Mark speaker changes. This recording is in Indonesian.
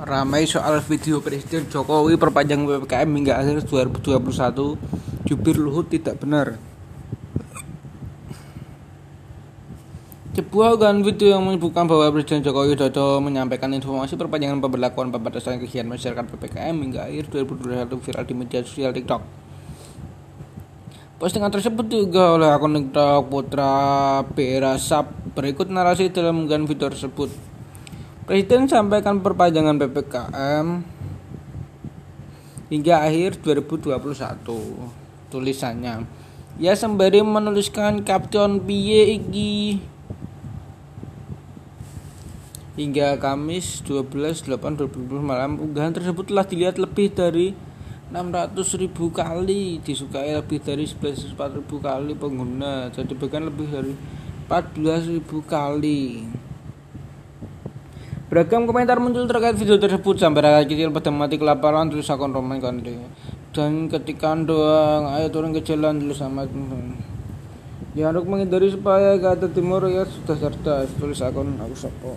Speaker 1: Ramai soal video Presiden Jokowi perpanjang PPKM hingga akhir 2021 Jubir Luhut tidak benar Sebuah unggahan video yang menyebutkan bahwa Presiden Jokowi Widodo menyampaikan informasi perpanjangan pemberlakuan pembatasan kegiatan masyarakat PPKM hingga akhir 2021 viral di media sosial TikTok. Postingan tersebut juga oleh akun TikTok Putra Berasap. Berikut narasi dalam unggahan video tersebut. Presiden sampaikan perpanjangan PPKM hingga akhir 2021. Tulisannya. Ya sembari menuliskan kaption piye iki hingga Kamis 12/8/2020 malam unggahan tersebut telah dilihat lebih dari 600.000 kali disukai lebih dari 11.400 kali pengguna jadi bahkan lebih dari 14.000 kali Beragam komentar muncul terkait video tersebut sampai rakyat kecil pada mati kelaparan terus akun Roman dan ketika doang ayo turun ke jalan dulu sama Ya untuk menghindari supaya kata timur ya sudah cerdas tulis akun aku sopo